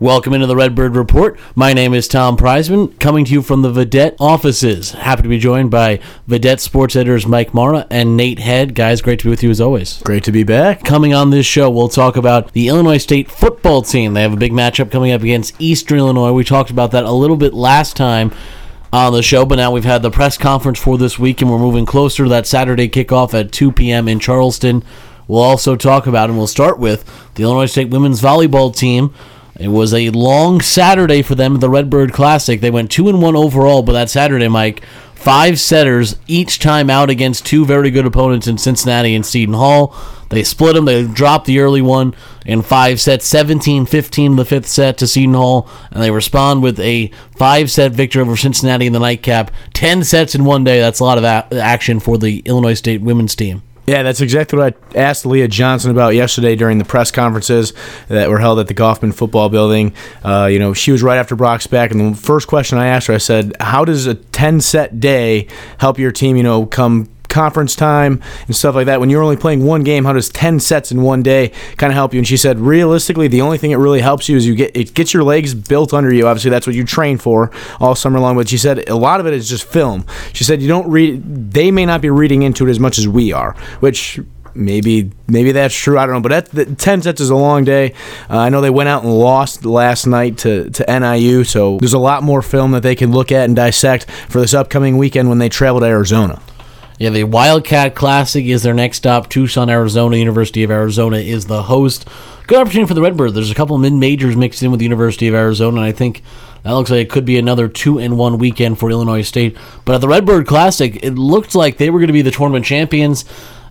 Welcome into the Redbird Report. My name is Tom Prizeman, coming to you from the Vidette offices. Happy to be joined by Vidette sports editors Mike Mara and Nate Head. Guys, great to be with you as always. Great to be back. Coming on this show, we'll talk about the Illinois State football team. They have a big matchup coming up against Eastern Illinois. We talked about that a little bit last time on the show, but now we've had the press conference for this week, and we're moving closer to that Saturday kickoff at 2 p.m. in Charleston. We'll also talk about, and we'll start with the Illinois State women's volleyball team it was a long Saturday for them at the Redbird Classic. They went two and one overall, but that Saturday, Mike, five setters each time out against two very good opponents in Cincinnati and Seton Hall. They split them. They dropped the early one in five sets, 17 15 the fifth set to Seton Hall, and they respond with a five set victory over Cincinnati in the nightcap. 10 sets in one day. That's a lot of a- action for the Illinois State women's team. Yeah, that's exactly what I asked Leah Johnson about yesterday during the press conferences that were held at the Kaufman Football Building. Uh, you know, she was right after Brock Spack, and the first question I asked her, I said, "How does a ten set day help your team? You know, come conference time and stuff like that when you're only playing one game how does 10 sets in one day kind of help you and she said realistically the only thing it really helps you is you get it gets your legs built under you obviously that's what you train for all summer long but she said a lot of it is just film she said you don't read they may not be reading into it as much as we are which maybe maybe that's true. I don't know, but that, ten sets is a long day. Uh, I know they went out and lost last night to to NIU, so there's a lot more film that they can look at and dissect for this upcoming weekend when they travel to Arizona. Yeah, the Wildcat Classic is their next stop. Tucson, Arizona. University of Arizona is the host. Good opportunity for the Redbirds. There's a couple of mid majors mixed in with the University of Arizona, and I think that looks like it could be another two in one weekend for Illinois State. But at the Redbird Classic, it looked like they were going to be the tournament champions.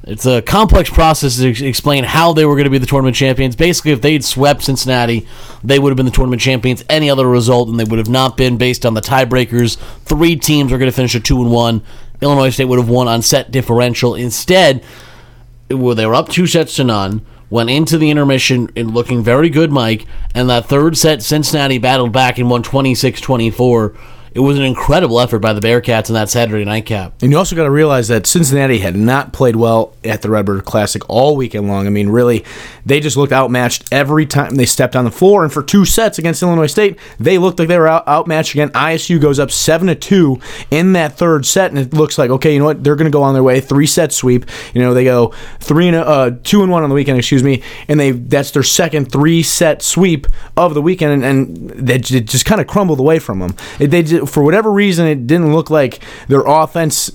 It's a complex process to ex- explain how they were going to be the tournament champions. Basically, if they'd swept Cincinnati, they would have been the tournament champions. Any other result, and they would have not been based on the tiebreakers. Three teams are going to finish at two and one. Illinois State would have won on set differential. Instead, well, they were up two sets to none. Went into the intermission and looking very good, Mike. And that third set, Cincinnati battled back and won 26 24. It was an incredible effort by the Bearcats in that Saturday nightcap. And you also got to realize that Cincinnati had not played well at the Redbird Classic all weekend long. I mean, really, they just looked outmatched every time they stepped on the floor. And for two sets against Illinois State, they looked like they were out, outmatched again. ISU goes up seven to two in that third set, and it looks like okay, you know what? They're going to go on their way, three set sweep. You know, they go three and uh, two and one on the weekend, excuse me, and they that's their second three set sweep of the weekend, and, and they just kind of crumbled away from them. They j- for whatever reason, it didn't look like their offense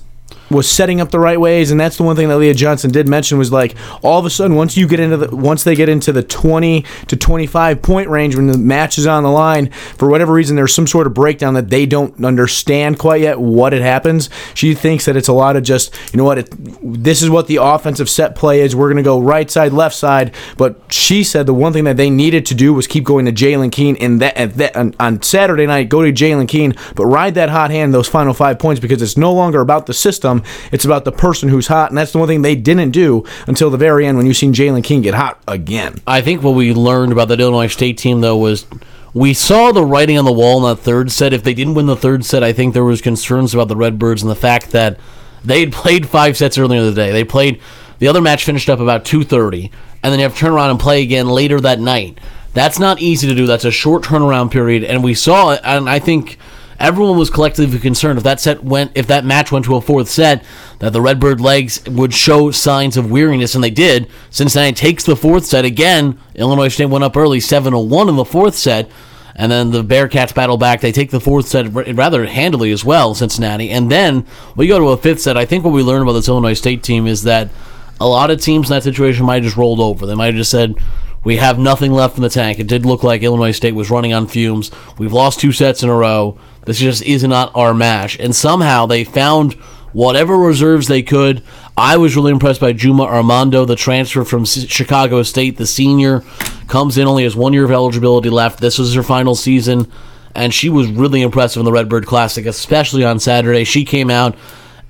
was setting up the right ways, and that's the one thing that Leah Johnson did mention was like all of a sudden once you get into the once they get into the twenty to twenty five point range when the match is on the line, for whatever reason there's some sort of breakdown that they don't understand quite yet what it happens. She thinks that it's a lot of just you know what it, this is what the offensive set play is. We're gonna go right side, left side, but she said the one thing that they needed to do was keep going to Jaelyn Keene and that, and that on, on Saturday night go to Jaelyn Keene, but ride that hot hand those final five points because it's no longer about the system. It's about the person who's hot, and that's the one thing they didn't do until the very end when you seen Jalen King get hot again. I think what we learned about that Illinois State team, though, was we saw the writing on the wall in that third set. If they didn't win the third set, I think there was concerns about the Redbirds and the fact that they had played five sets earlier in the day. They played the other match finished up about two thirty, and then you have to turn around and play again later that night. That's not easy to do. That's a short turnaround period, and we saw it. And I think everyone was collectively concerned if that set went if that match went to a fourth set that the redbird legs would show signs of weariness and they did cincinnati takes the fourth set again illinois state went up early 7-1 in the fourth set and then the bearcats battle back they take the fourth set rather handily as well cincinnati and then we go to a fifth set i think what we learned about this illinois state team is that a lot of teams in that situation might have just rolled over they might have just said we have nothing left in the tank. It did look like Illinois State was running on fumes. We've lost two sets in a row. This just is not our mash. And somehow they found whatever reserves they could. I was really impressed by Juma Armando, the transfer from Chicago State, the senior, comes in only has one year of eligibility left. This was her final season, and she was really impressive in the Redbird Classic, especially on Saturday. She came out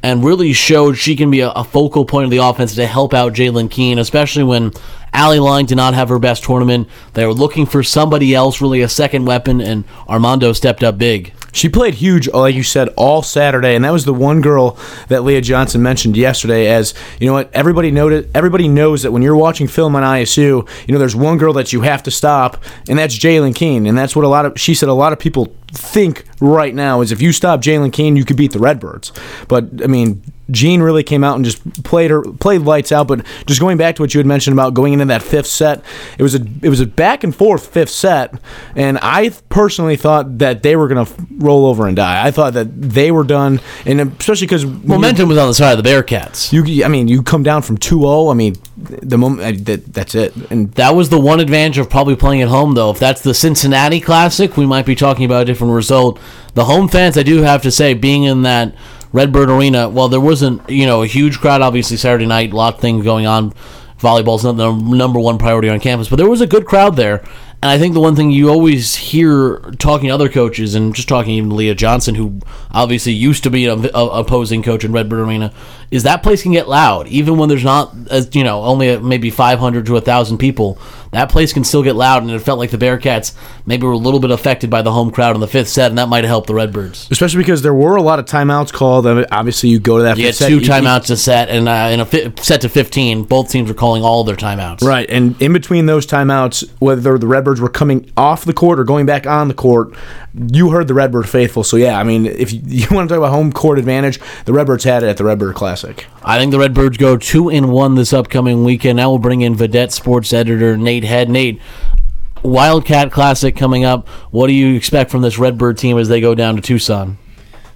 and really showed she can be a, a focal point of the offense to help out Jaelyn Keene, especially when Allie Line did not have her best tournament. They were looking for somebody else, really a second weapon, and Armando stepped up big. She played huge, uh, like you said, all Saturday, and that was the one girl that Leah Johnson mentioned yesterday. As you know, what everybody noted, everybody knows that when you're watching film on ISU, you know there's one girl that you have to stop, and that's Jaelyn Keene, and that's what a lot of she said. A lot of people think right now is if you stop Jaelyn Keene, you could beat the Redbirds. But I mean, Jean really came out and just played her played lights out. But just going back to what you had mentioned about going into that fifth set, it was a it was a back and forth fifth set, and I personally thought that they were going to roll over and die. I thought that they were done, and especially because momentum was on the side of the Bearcats. You, I mean, you come down from 2-0, I mean, the moment that that's it, and that was the one advantage of probably playing at home. Though, if that's the Cincinnati Classic, we might be talking about a different result. The home fans, I do have to say, being in that Redbird Arena, well, there wasn't you know a huge crowd. Obviously, Saturday night, a lot of things going on. Volleyball's not the number one priority on campus, but there was a good crowd there. And I think the one thing you always hear talking to other coaches, and just talking even to Leah Johnson, who obviously used to be an opposing coach in Redbird Arena, is that place can get loud, even when there's not, as you know, only maybe 500 to 1,000 people that place can still get loud, and it felt like the Bearcats maybe were a little bit affected by the home crowd in the fifth set, and that might have helped the Redbirds. Especially because there were a lot of timeouts called. Obviously, you go to that. You had two timeouts a set, and uh, in a fi- set to fifteen, both teams were calling all their timeouts. Right, and in between those timeouts, whether the Redbirds were coming off the court or going back on the court, you heard the Redbird faithful. So yeah, I mean, if you, you want to talk about home court advantage, the Redbirds had it at the Redbird Classic. I think the Redbirds go two in one this upcoming weekend. Now we'll bring in Vidette sports editor Nate Head. Nate, Wildcat Classic coming up. What do you expect from this Redbird team as they go down to Tucson?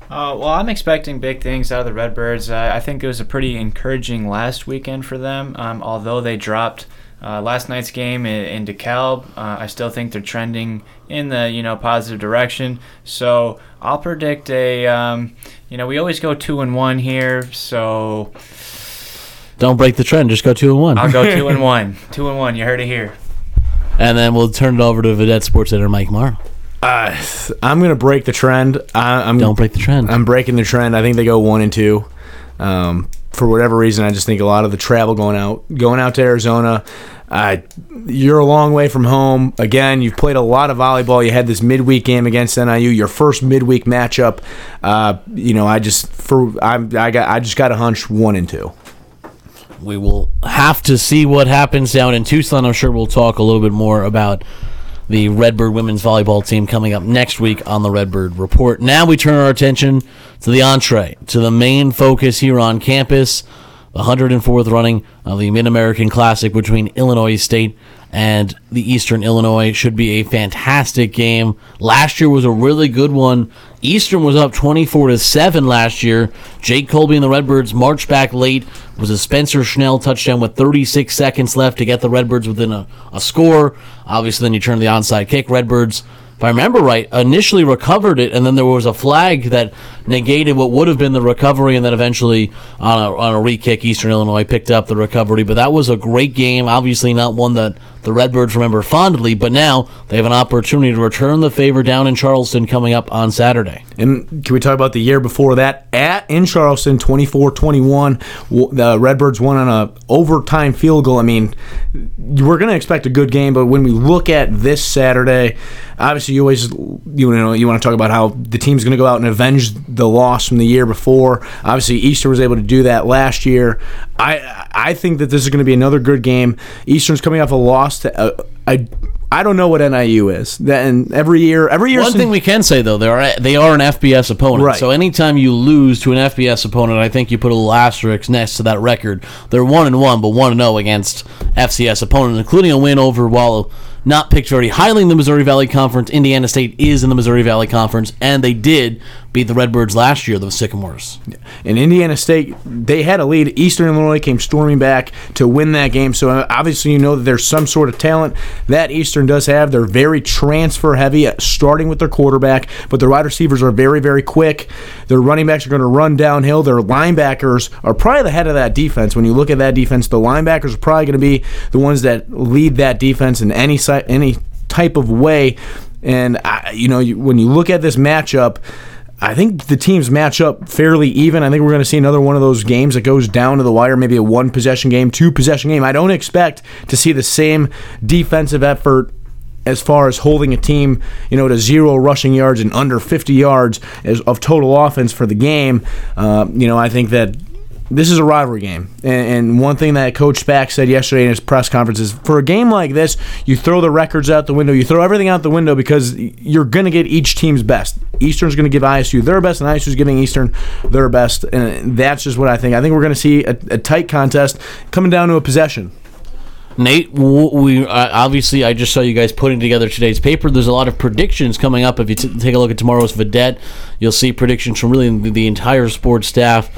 Uh, well, I'm expecting big things out of the Redbirds. Uh, I think it was a pretty encouraging last weekend for them, um, although they dropped uh, last night's game in, in DeKalb, uh, I still think they're trending in the you know positive direction. So I'll predict a um, you know we always go two and one here. So don't break the trend. Just go two and one. I'll go two and one. Two and one. You heard it here. And then we'll turn it over to Vidette Sports Editor Mike Morrow. Uh, I'm gonna break the trend. I, am don't break the trend. I'm breaking the trend. I think they go one and two. Um, for whatever reason, I just think a lot of the travel going out, going out to Arizona. Uh, you're a long way from home. Again, you've played a lot of volleyball. You had this midweek game against NIU, your first midweek matchup. Uh, you know, I just for I, I got I just got a hunch one and two. We will have to see what happens down in Tucson. I'm sure we'll talk a little bit more about the Redbird women's volleyball team coming up next week on the Redbird Report. Now we turn our attention to the entree, to the main focus here on campus, the 104th running of the Mid American Classic between Illinois State and the Eastern Illinois. Should be a fantastic game. Last year was a really good one. Eastern was up 24 to 7 last year. Jake Kolbe and the Redbirds marched back late. It was a Spencer Schnell touchdown with 36 seconds left to get the Redbirds within a, a score. Obviously, then you turn the onside kick. Redbirds if I remember right, initially recovered it, and then there was a flag that negated what would have been the recovery, and then eventually on a, on a re kick, Eastern Illinois picked up the recovery. But that was a great game. Obviously, not one that the Redbirds remember fondly, but now they have an opportunity to return the favor down in Charleston coming up on Saturday. And can we talk about the year before that? At in Charleston, 24-21, the Redbirds won on a overtime field goal. I mean, we're going to expect a good game, but when we look at this Saturday, obviously you always you know you want to talk about how the team's going to go out and avenge the loss from the year before. Obviously, Easter was able to do that last year. I I think that this is going to be another good game. Eastern's coming off a loss to uh, I I don't know what NIU is. Then every year, every year. One thing we can say though, they are they are an FBS opponent. Right. So anytime you lose to an FBS opponent, I think you put a little asterisk next to that record. They're one and one, but one and zero oh against FCS opponents, including a win over while not picked very highly in the Missouri Valley Conference. Indiana State is in the Missouri Valley Conference, and they did beat the Redbirds last year, the Sycamores. In Indiana State, they had a lead. Eastern Illinois came storming back to win that game. So uh, obviously, you know that there's some sort of talent that Eastern does have. They're very transfer heavy, uh, starting with their quarterback, but the wide receivers are very, very quick. Their running backs are going to run downhill. Their linebackers are probably the head of that defense. When you look at that defense, the linebackers are probably going to be the ones that lead that defense in any any type of way. And I, you know, when you look at this matchup, I think the teams match up fairly even. I think we're going to see another one of those games that goes down to the wire, maybe a one possession game, two possession game. I don't expect to see the same defensive effort as far as holding a team, you know, to zero rushing yards and under 50 yards as, of total offense for the game. Uh, you know, I think that this is a rivalry game. And, and, one thing that Coach Spack said yesterday in his press conference is for a game like this, you throw the records out the window, you throw everything out the window because you're going to get each team's best. Eastern's going to give ISU their best, and ISU's giving Eastern their best. And that's just what I think. I think we're going to see a, a tight contest coming down to a possession. Nate, we obviously I just saw you guys putting together today's paper. There's a lot of predictions coming up. If you t- take a look at tomorrow's Vidette, you'll see predictions from really the entire sports staff.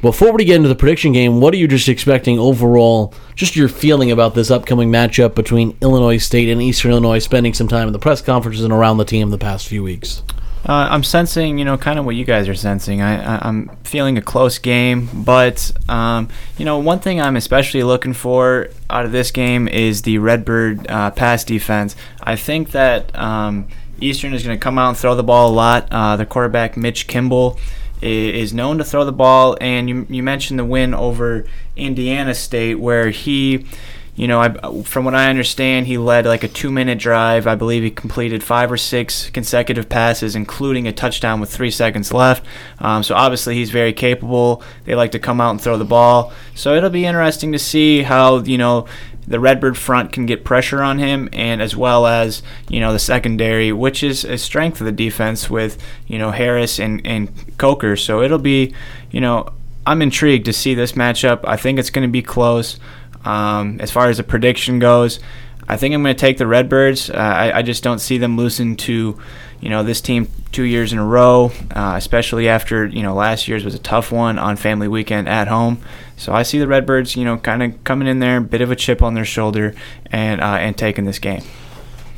Before we get into the prediction game, what are you just expecting overall? Just your feeling about this upcoming matchup between Illinois State and Eastern Illinois, spending some time in the press conferences and around the team the past few weeks. Uh, I'm sensing, you know, kind of what you guys are sensing. I, am feeling a close game, but um, you know, one thing I'm especially looking for out of this game is the Redbird uh, pass defense. I think that um, Eastern is going to come out and throw the ball a lot. Uh, the quarterback Mitch Kimble is known to throw the ball, and you, you mentioned the win over Indiana State, where he, you know, I, from what I understand, he led like a two minute drive. I believe he completed five or six consecutive passes, including a touchdown with three seconds left. Um, so obviously, he's very capable. They like to come out and throw the ball. So it'll be interesting to see how, you know, the Redbird front can get pressure on him, and as well as you know the secondary, which is a strength of the defense with you know Harris and and Coker. So it'll be you know I'm intrigued to see this matchup. I think it's going to be close. Um, as far as the prediction goes, I think I'm going to take the Redbirds. Uh, I, I just don't see them losing to you know this team two years in a row, uh, especially after you know last year's was a tough one on family weekend at home. So I see the Redbirds, you know, kind of coming in there, bit of a chip on their shoulder, and uh, and taking this game.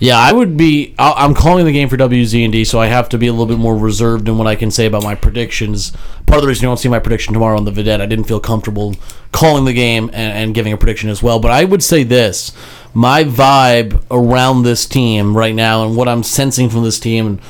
Yeah, I would be. I'm calling the game for WZND, so I have to be a little bit more reserved in what I can say about my predictions. Part of the reason you don't see my prediction tomorrow on the Vidette, I didn't feel comfortable calling the game and, and giving a prediction as well. But I would say this: my vibe around this team right now, and what I'm sensing from this team, and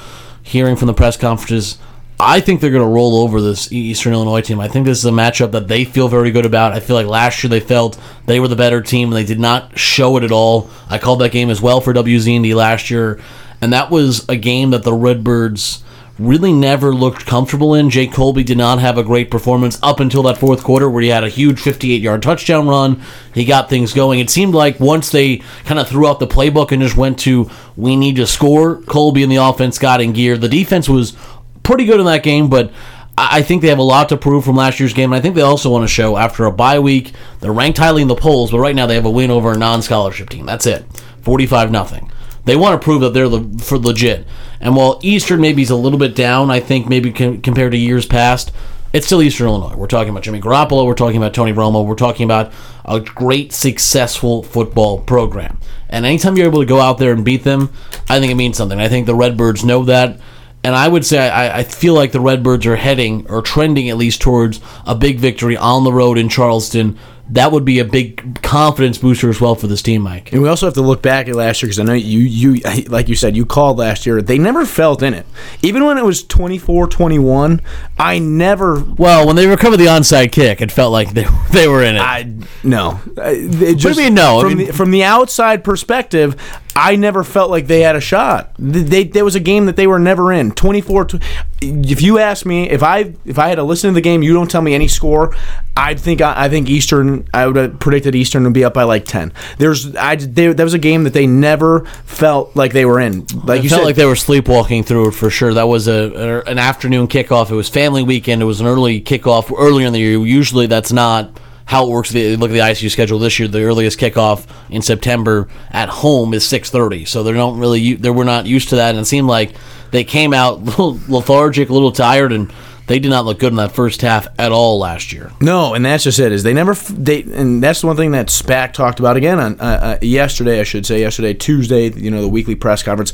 hearing from the press conferences I think they're going to roll over this Eastern Illinois team. I think this is a matchup that they feel very good about. I feel like last year they felt they were the better team and they did not show it at all. I called that game as well for WZND last year, and that was a game that the Redbirds really never looked comfortable in. Jake Kolbe did not have a great performance up until that fourth quarter where he had a huge 58 yard touchdown run. He got things going. It seemed like once they kind of threw out the playbook and just went to, we need to score, Kolbe and the offense got in gear. The defense was pretty good in that game, but I think they have a lot to prove from last year's game. And I think they also want to show after a bye week, they're ranked highly in the polls, but right now they have a win over a non-scholarship team. That's it, forty-five nothing. They want to prove that they're for legit. And while Eastern maybe is a little bit down, I think maybe com- compared to years past, it's still Eastern Illinois. We're talking about Jimmy Garoppolo. We're talking about Tony Romo. We're talking about a great, successful football program. And anytime you're able to go out there and beat them, I think it means something. I think the Redbirds know that and I would say I, I feel like the Redbirds are heading or trending at least towards a big victory on the road in Charleston that would be a big confidence booster as well for this team, Mike. And we also have to look back at last year because I know you, you, like you said, you called last year. They never felt in it, even when it was 24-21. I never. Well, when they recovered the onside kick, it felt like they they were in it. I no. Uh, it just, what do you mean no? From, I mean, the, from the outside perspective, I never felt like they had a shot. They, there was a game that they were never in. 24 if you ask me if I if I had to listen to the game, you don't tell me any score. I think I, I think Eastern. I would have predicted Eastern would be up by like ten. There's I they, that was a game that they never felt like they were in. Like it you felt said, like they were sleepwalking through it for sure. That was a, a an afternoon kickoff. It was family weekend. It was an early kickoff earlier in the year. Usually that's not how it works. Look at the ISU schedule this year. The earliest kickoff in September at home is six thirty. So they don't really they were not used to that, and it seemed like they came out a little lethargic, a little tired, and they did not look good in that first half at all last year. No, and that's just it. Is they never they and that's the one thing that Spack talked about again on uh, uh, yesterday. I should say yesterday Tuesday. You know the weekly press conference.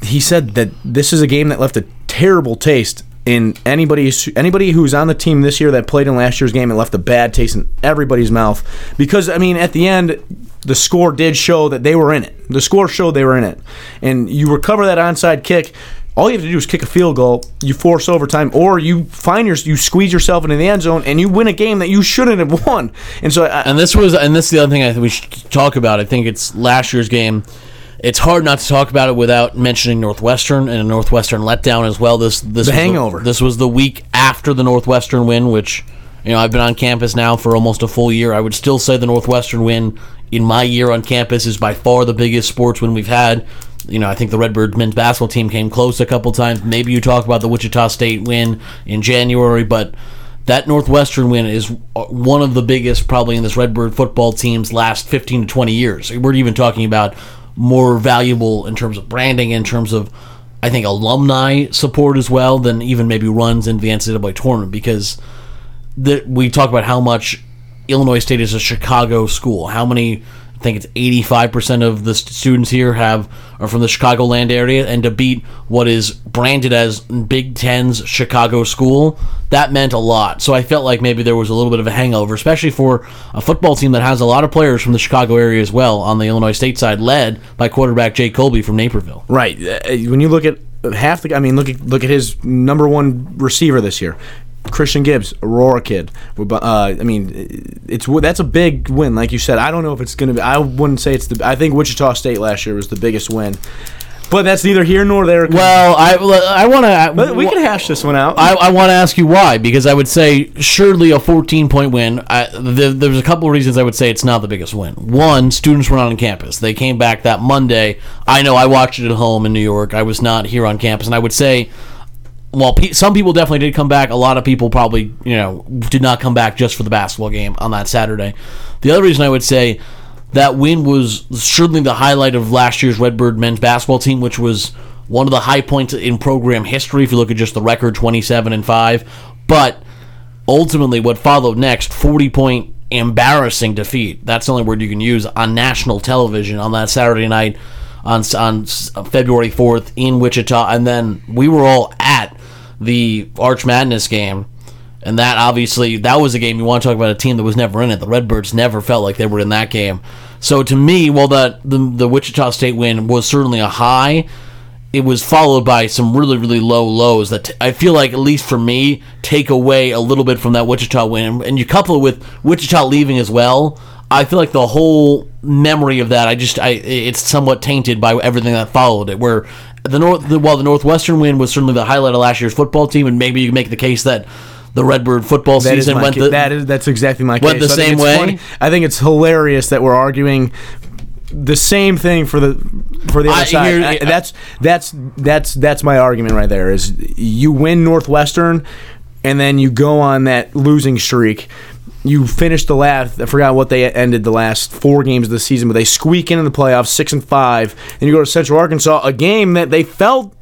He said that this is a game that left a terrible taste in anybody anybody who's on the team this year that played in last year's game and left a bad taste in everybody's mouth because I mean at the end the score did show that they were in it. The score showed they were in it. And you recover that onside kick all you have to do is kick a field goal, you force overtime, or you find your you squeeze yourself into the end zone and you win a game that you shouldn't have won. And so, I, And this was, and this is the other thing I think we should talk about. I think it's last year's game. It's hard not to talk about it without mentioning Northwestern and a Northwestern letdown as well. This this The was hangover. this was the week after the Northwestern win, which you know I've been on campus now for almost a full year. I would still say the Northwestern win in my year on campus is by far the biggest sports win we've had. You know, I think the Redbird men's basketball team came close a couple times. Maybe you talk about the Wichita State win in January, but that Northwestern win is uh, one of the biggest probably in this Redbird football team's last 15 to 20 years. We're even talking about more valuable in terms of branding, in terms of, I think, alumni support as well than even maybe runs in the NCAA tournament because the, we talk about how much Illinois State is a Chicago school. How many? Think it's eighty-five percent of the st- students here have are from the Chicagoland area, and to beat what is branded as Big Ten's Chicago school, that meant a lot. So I felt like maybe there was a little bit of a hangover, especially for a football team that has a lot of players from the Chicago area as well on the Illinois State side, led by quarterback Jay Kolbe from Naperville. right uh, when you look at half the, I mean, look at look at his number one receiver this year. Christian Gibbs, Aurora kid. Uh, I mean, it's that's a big win, like you said. I don't know if it's going to be. I wouldn't say it's the. I think Wichita State last year was the biggest win, but that's neither here nor there. Well, I I want to. We can hash this one out. I, I want to ask you why because I would say surely a 14 point win. I, there, there's a couple of reasons I would say it's not the biggest win. One, students were not on campus. They came back that Monday. I know I watched it at home in New York. I was not here on campus, and I would say. Well, pe- some people definitely did come back. A lot of people probably, you know, did not come back just for the basketball game on that Saturday. The other reason I would say that win was certainly the highlight of last year's Redbird men's basketball team, which was one of the high points in program history. If you look at just the record, twenty-seven and five, but ultimately, what followed next, forty-point embarrassing defeat. That's the only word you can use on national television on that Saturday night on on February fourth in Wichita, and then we were all the Arch Madness game. And that obviously that was a game you want to talk about a team that was never in it. The Redbirds never felt like they were in that game. So to me, while that the, the Wichita State win was certainly a high, it was followed by some really really low lows that t- I feel like at least for me take away a little bit from that Wichita win. And you couple it with Wichita leaving as well. I feel like the whole memory of that, I just, I, it's somewhat tainted by everything that followed it. Where the North, the, while the Northwestern win was certainly the highlight of last year's football team, and maybe you can make the case that the Redbird football That season went ca- the, that is that's exactly my went case. the I think same it's way? funny. I think it's hilarious that we're arguing the same thing for the for the other I- side. here- I- that's that's that's that's my argument right there. Is you win Northwestern, and then you go on that losing streak. You finished the last. I forgot what they ended the last four games of the season, but they squeak into the playoffs, six and five. And you go to Central Arkansas, a game that they felt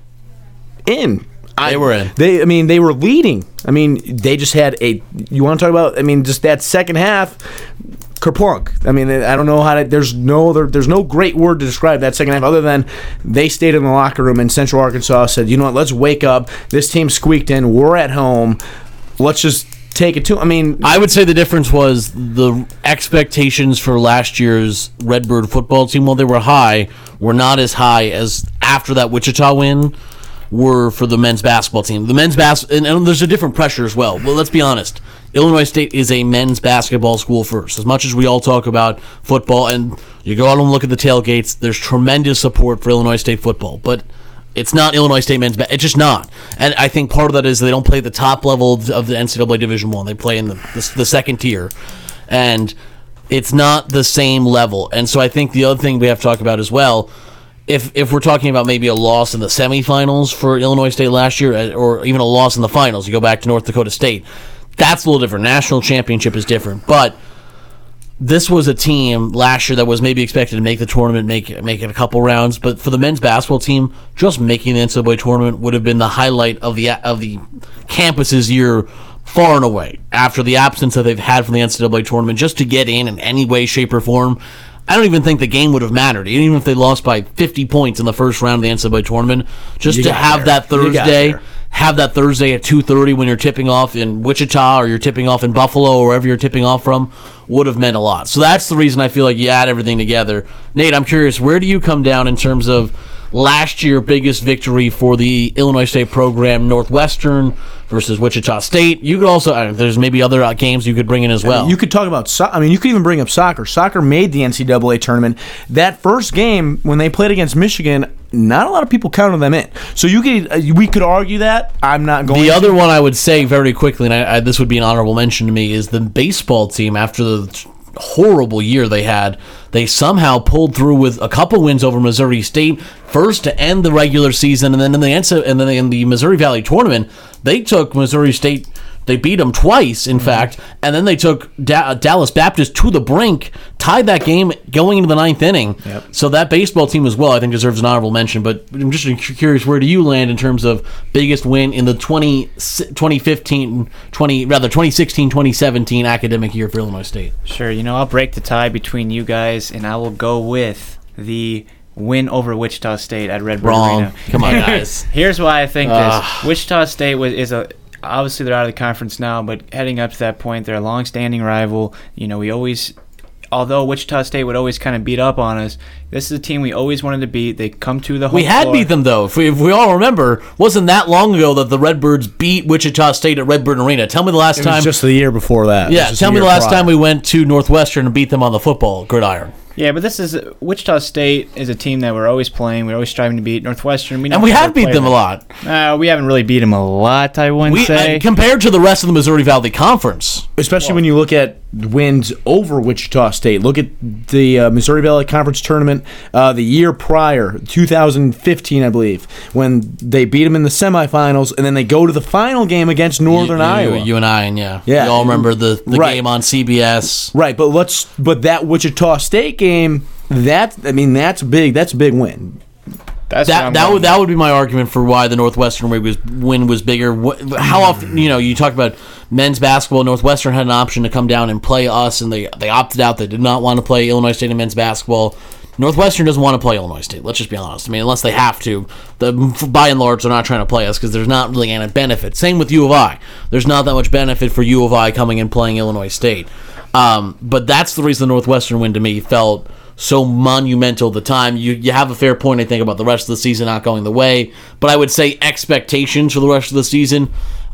in. I- They were in. They, I mean, they were leading. I mean, they just had a. You want to talk about? I mean, just that second half, kerplunk. I mean, I don't know how to. There's no other. There's no great word to describe that second half other than they stayed in the locker room and Central Arkansas said, you know what? Let's wake up. This team squeaked in. We're at home. Let's just take it to. I mean, I would say the difference was the expectations for last year's Redbird football team, while they were high, were not as high as after that Wichita win were for the men's basketball team. The men's bas and, and there's a different pressure as well. Well, let's be honest. Illinois State is a men's basketball school first. As much as we all talk about football and you go out and look at the tailgates, there's tremendous support for Illinois State football, but it's not Illinois State men's. Ba- it's just not, and I think part of that is they don't play the top level of the NCAA Division One. They play in the, the the second tier, and it's not the same level. And so I think the other thing we have to talk about as well, if if we're talking about maybe a loss in the semifinals for Illinois State last year, uh, or even a loss in the finals, you go back to North Dakota State. That's a little different. National championship is different, but this was a team last year that was maybe expected to make the tournament, make make it a couple rounds. But for the men's basketball team, just making the NCAA tournament would have been the highlight of the of the campus's year, far and away. After the absence that they've had from the NCAA tournament, just to get in in any way, shape, or form, I don't even think the game would have mattered. Even if they lost by 50 points in the first round of the NCAA tournament, just You to have there. that Thursday have that Thursday at 2:30 when you're tipping off in Wichita or you're tipping off in Buffalo or wherever you're tipping off from would have meant a lot. So that's the reason I feel like you add everything together. Nate, I'm curious, where do you come down in terms of last year biggest victory for the Illinois State program, Northwestern versus Wichita State. You could also uh, there's maybe other uh, games you could bring in as well. You could talk about. So- I mean, you could even bring up soccer. Soccer made the NCAA tournament. That first game when they played against Michigan, not a lot of people counted them in. So you could uh, we could argue that. I'm not going. The to. other one I would say very quickly, and I, I, this would be an honorable mention to me, is the baseball team after the horrible year they had. They somehow pulled through with a couple wins over Missouri State, first to end the regular season, and then in the and then in the Missouri Valley tournament, they took Missouri State they beat them twice, in mm-hmm. fact, and then they took da- Dallas Baptist to the brink, tied that game going into the ninth inning. Yep. So that baseball team as well, I think, deserves an honorable mention. But I'm just curious, where do you land in terms of biggest win in the 20, 2015, 20, rather 2016, 2017 academic year for Illinois State? Sure. You know, I'll break the tie between you guys, and I will go with the win over Wichita State at Red Bull Wrong. Arena. Come on, guys. Here's why I think this: Wichita State was is a obviously they're out of the conference now, but heading up to that point, they're a long-standing rival. You know, we always, although Wichita State would always kind of beat up on us, this is a team we always wanted to beat. They come to the home We had floor. beat them though. If we, if we all remember, wasn't that long ago that the Redbirds beat Wichita State at Redbird Arena? Tell me the last It time. just the year before that. yeah, tell me the last time we went to Northwestern and beat them on the football gridiron. Yeah, but this is Wichita State is a team that we're always playing. We're always striving to beat Northwestern. We and we have beat them a lot. Uh, we haven't really beat them a lot, I wouldn't we, say. Uh, compared to the rest of the Missouri Valley Conference. Especially well, when you look at wins over Wichita State. Look at the uh, Missouri Valley Conference tournament uh, the year prior, 2015, I believe, when they beat them in the semifinals, and then they go to the final game against Northern you, Iowa. You, and I, and yeah, yeah. You all remember the, the right. game on CBS, right? But let's, but that Wichita State game, that I mean, that's big. That's a big win. That's that that would that would be my argument for why the Northwestern win was win was bigger. How often you know you talk about men's basketball? Northwestern had an option to come down and play us, and they they opted out. They did not want to play Illinois State in men's basketball. Northwestern doesn't want to play Illinois State. Let's just be honest. I mean, unless they have to, the by and large they're not trying to play us because there's not really any benefit. Same with U of I. There's not that much benefit for U of I coming and playing Illinois State. Um, but that's the reason the Northwestern win to me felt so monumental the time. You you have a fair point, I think, about the rest of the season not going the way. But I would say expectations for the rest of the season.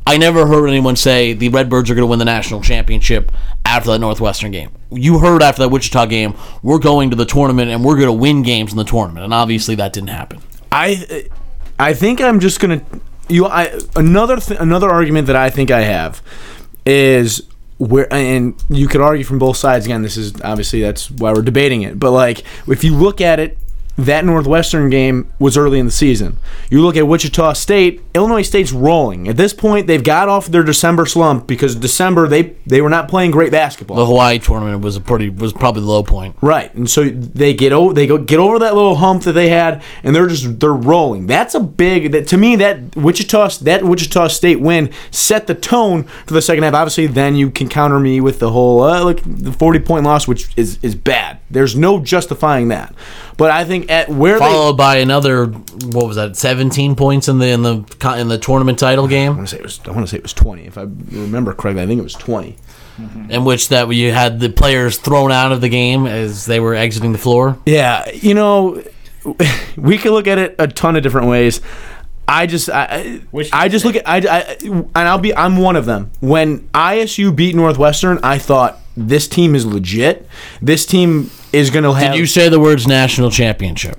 I never heard anyone say the Redbirds are going to win the national championship after that Northwestern game. You heard after that Wichita game, we're going to the tournament and we're going to win games in the tournament, and obviously that didn't happen. I I think I'm just going to you I another th- another argument that I think I have is where and you could argue from both sides again this is obviously that's why we're debating it but like if you look at it that Northwestern game was early in the season. You look at Wichita State, Illinois State's rolling. At this point, they've got off their December slump because December they they were not playing great basketball. The Hawaii tournament was a pretty was probably the low point. Right. And so they get over they go get over that little hump that they had and they're just they're rolling. That's a big that to me that Wichita that Wichita State win set the tone for the second half. Obviously, then you can counter me with the whole uh, like the 40 point loss which is is bad. There's no justifying that. But I think at where followed they, by another what was that 17 points in the in the in the tournament title game. I want to say it was I want to say it was 20 if I remember correctly. I think it was 20. Mm-hmm. In which that you had the players thrown out of the game as they were exiting the floor. Yeah, you know, we could look at it a ton of different ways. I just I, I just look at I, I and I'll be I'm one of them. When ISU beat Northwestern, I thought this team is legit. This team is going to have. Did you say the words national championship?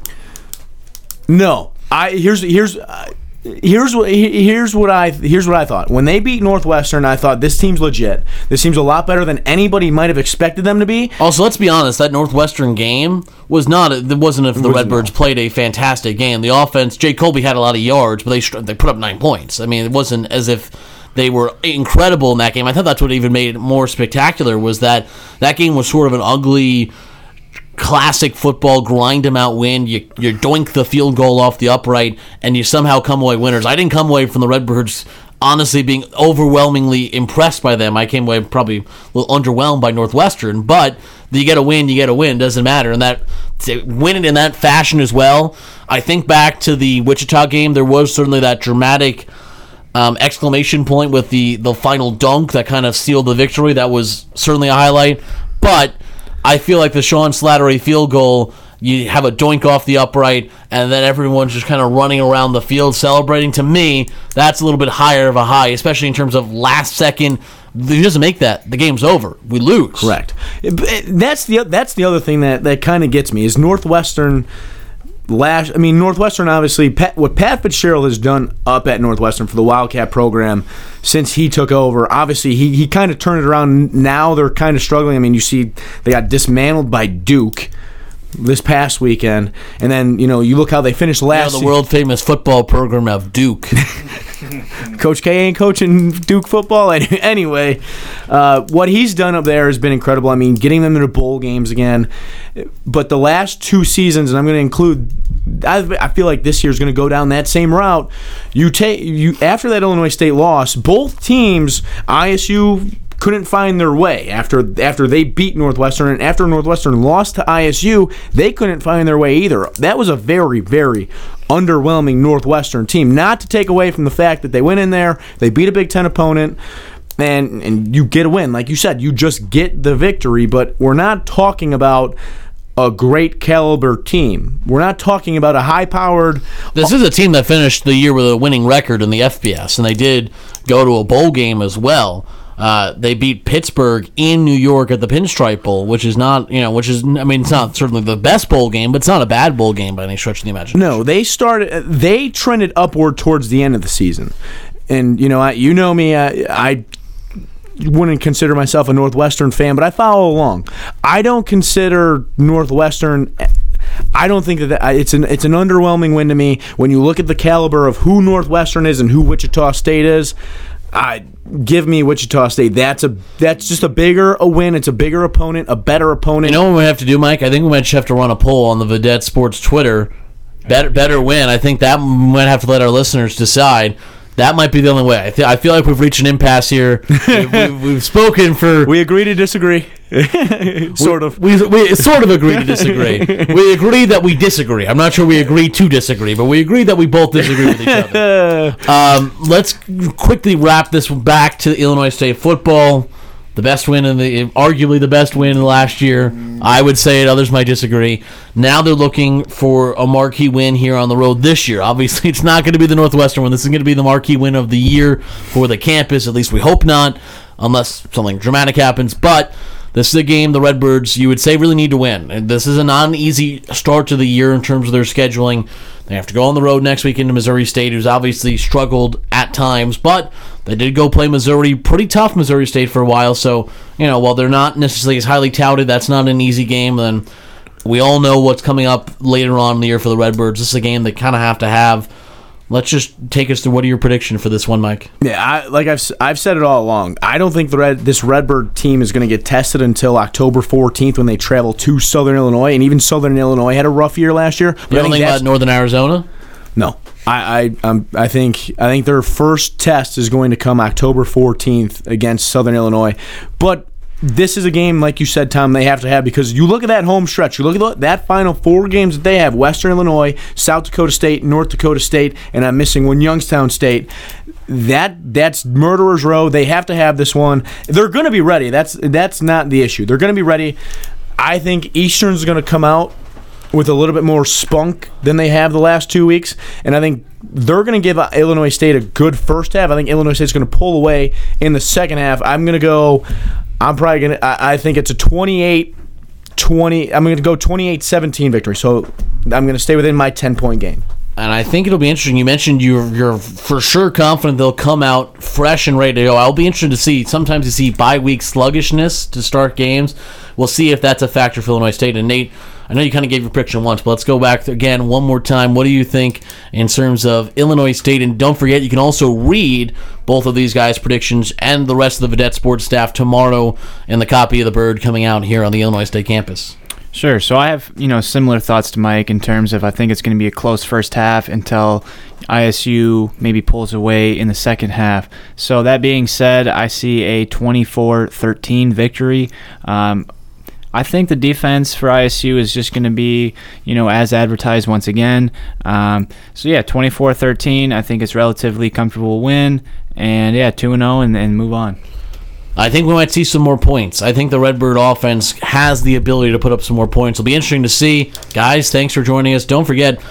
No. I here's here's uh, here's what here's what I here's what I thought. When they beat Northwestern, I thought this team's legit. This seems a lot better than anybody might have expected them to be. Also, let's be honest. That Northwestern game was not. It wasn't if the was Redbirds not. played a fantastic game. The offense, Jay Kolbe had a lot of yards, but they they put up nine points. I mean, it wasn't as if they were incredible in that game. I thought that's what even made it more spectacular was that that game was sort of an ugly classic football grind them out win. You you doink the field goal off the upright and you somehow come away winners. I didn't come away from the Redbirds honestly being overwhelmingly impressed by them. I came away probably a little underwhelmed by Northwestern, but you get a win, you get a win, doesn't matter. And that win it in that fashion as well. I think back to the Wichita game, there was certainly that dramatic um, exclamation point with the the final dunk that kind of sealed the victory. That was certainly a highlight. But I feel like the Sean Slattery field goal you have a doink off the upright, and then everyone's just kind of running around the field celebrating. To me, that's a little bit higher of a high, especially in terms of last second. He doesn't make that. The game's over. We lose. Correct. It- That's the that's the other thing that that kind of gets me is Northwestern. Last, I mean, Northwestern obviously. Pat, what Pat Fitzgerald has done up at Northwestern for the Wildcat program since he took over, obviously he he kind of turned it around. Now they're kind of struggling. I mean, you see they got dismantled by Duke this past weekend, and then you know you look how they finished last. the world famous football program of Duke. Coach K ain't coaching Duke football any- anyway. Uh, what he's done up there has been incredible. I mean, getting them into bowl games again. But the last two seasons, and I'm going to include, I, I feel like this year's going to go down that same route. You take you after that Illinois State loss, both teams, ISU couldn't find their way after after they beat Northwestern and after Northwestern lost to ISU, they couldn't find their way either. That was a very very underwhelming Northwestern team. Not to take away from the fact that they went in there, they beat a Big 10 opponent and and you get a win. Like you said, you just get the victory, but we're not talking about a great caliber team. We're not talking about a high-powered This is a team that finished the year with a winning record in the FBS, and they did go to a bowl game as well. Uh, they beat Pittsburgh in New York at the Pinstripe Bowl, which is not, you know, which is, I mean, it's not certainly the best bowl game, but it's not a bad bowl game by any stretch of the imagination. No, they started. They trended upward towards the end of the season, and you know, I, you know me. I, I wouldn't consider myself a Northwestern fan, but I follow along. I don't consider Northwestern. I don't think that, that it's an it's an underwhelming win to me when you look at the caliber of who Northwestern is and who Wichita State is. I give me Wichita State. That's a that's just a bigger a win. It's a bigger opponent, a better opponent. You know what we have to do, Mike? I think we might have to run a poll on the Vidette Sports Twitter. Better, better win. I think that might have to let our listeners decide. That might be the only way. I, th- I feel like we've reached an impasse here. we've, we've, we've spoken for we agree to disagree, sort of. We, we sort of agree to disagree. we agree that we disagree. I'm not sure we agree to disagree, but we agree that we both disagree with each other. Um, let's quickly wrap this back to Illinois State football. The best win in the, arguably the best win in the last year. I would say it. Others might disagree. Now they're looking for a marquee win here on the road this year. Obviously, it's not going to be the Northwestern one. This is going to be the marquee win of the year for the campus. At least we hope not, unless something dramatic happens. But this is a game the Redbirds, you would say, really need to win. And this is a non easy start to the year in terms of their scheduling. They have to go on the road next week into Missouri State, who's obviously struggled at times, but they did go play Missouri, pretty tough Missouri State for a while. So, you know, while they're not necessarily as highly touted, that's not an easy game. Then we all know what's coming up later on in the year for the Redbirds. This is a game they kind of have to have. Let's just take us through what are your prediction for this one, Mike? Yeah, I, like I've I've said it all along. I don't think the red this Redbird team is going to get tested until October 14th when they travel to Southern Illinois, and even Southern Illinois had a rough year last year. But You don't think think about Northern Arizona? no, I I um, I think I think their first test is going to come October 14th against Southern Illinois, but. This is a game, like you said, Tom. They have to have because you look at that home stretch. You look at that final four games that they have: Western Illinois, South Dakota State, North Dakota State, and I'm missing one, Youngstown State that that's murderers row they have to have this one they're going to be ready that's that's not the issue they're going to be ready i think eastern's going to come out with a little bit more spunk than they have the last two weeks and i think they're going to give illinois state a good first half i think illinois state's going to pull away in the second half i'm going to go i'm probably going to I, think it's a 28 20 i'm going to go 28-17 victory so i'm going to stay within my 10 point game and I think it'll be interesting. You mentioned you're you're for sure confident they'll come out fresh and ready to go. I'll be interested to see. Sometimes you see bye week sluggishness to start games. We'll see if that's a factor for Illinois State. And Nate, I know you kind of gave your prediction once, but let's go back again one more time. What do you think in terms of Illinois State? And don't forget, you can also read both of these guys' predictions and the rest of the Vidette Sports staff tomorrow in the copy of the Bird coming out here on the Illinois State campus. Sure. So I have, you know, similar thoughts to Mike in terms of I think it's going to be a close first half until ISU maybe pulls away in the second half. So that being said, I see a 24-13 victory. Um, I think the defense for ISU is just going to be, you know, as advertised once again. Um, so yeah, 24-13. I think it's relatively comfortable win, and yeah, two and zero, and move on. I think we might see some more points. I think the Redbird offense has the ability to put up some more points. It'll be interesting to see. Guys, thanks for joining us. Don't forget,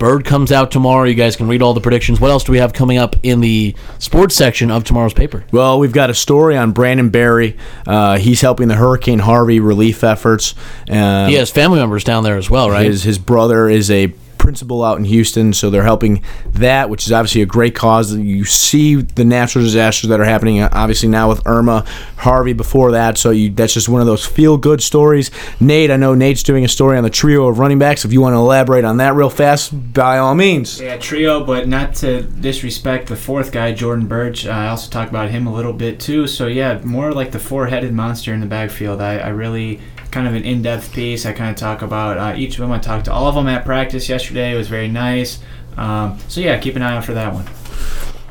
Bird comes out tomorrow. You guys can read all the predictions. What else do we have coming up in the sports section of tomorrow's paper? Well, we've got a story on Brandon Barry. Uh, he's helping the Hurricane Harvey relief efforts. Um, He has family members down there as well, right? His his brother is a principal out in Houston, so they're helping that, which is obviously a great cause. You see the natural disasters that are happening, uh, obviously now with Irma, Harvey before that. So you, that's just one of those feel good stories. Nate, I know Nate's doing a story on the trio of running backs. If you want to elaborate on that real fast, by all means. Yeah, trio, but not to disrespect the fourth guy, Jordan Birch. Uh, I also talk about him a little bit too. So yeah, more like the four-headed monster in the backfield. I, I really kind of an in-depth piece. I kind of talk about uh, each of them. I talked to all of them at practice yesterday. It was very nice. Um, so yeah, keep an eye out for that one.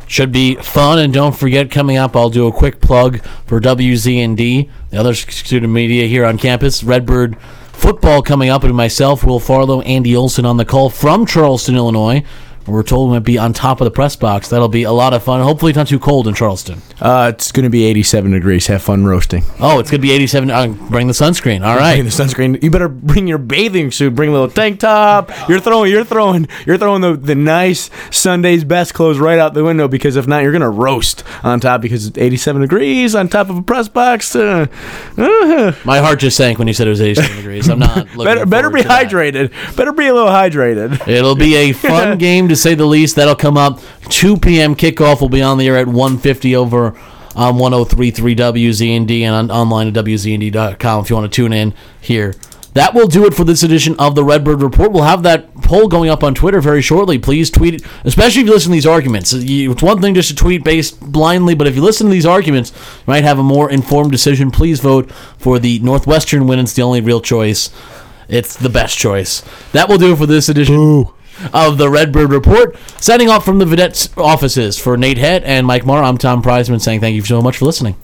Should be fun, and don't forget coming up. I'll do a quick plug for WZND, the other student media here on campus. Redbird football coming up, and myself, Will Farlow, Andy Olson on the call from Charleston, Illinois. We're told might be on top of the press box. That'll be a lot of fun. Hopefully, it's not too cold in Charleston. Uh, it's going to be 87 degrees. Have fun roasting. Oh, it's gonna be 87. Uh, bring the sunscreen. All Bring the sunscreen. You better bring your bathing suit. Bring a little tank top. You're throwing. You're throwing. You're throwing the, the nice Sunday's best clothes right out the window because if not, you're gonna roast on top because it's 87 degrees on top of a press box. Uh, uh, My heart just sank when you said it was 87 degrees. I'm not. looking better better be to hydrated. Better be a little hydrated. It'll be a fun game to say the least. That'll come up 2 p.m. kickoff. will be on the air at 1:50 over on 103.3 WZND and on, online at WZND.com if you want to tune in here. That will do it for this edition of the Redbird Report. We'll have that poll going up on Twitter very shortly. Please tweet it, especially if you listen to these arguments. It's one thing just to tweet based blindly, but if you listen to these arguments, you might have a more informed decision. Please vote for the Northwestern win. It's the only real choice. It's the best choice. That will do it for this edition of the Redbird Report. Signing off from the Vidette's offices for Nate Head and Mike Marr, I'm Tom Prizeman saying thank you so much for listening.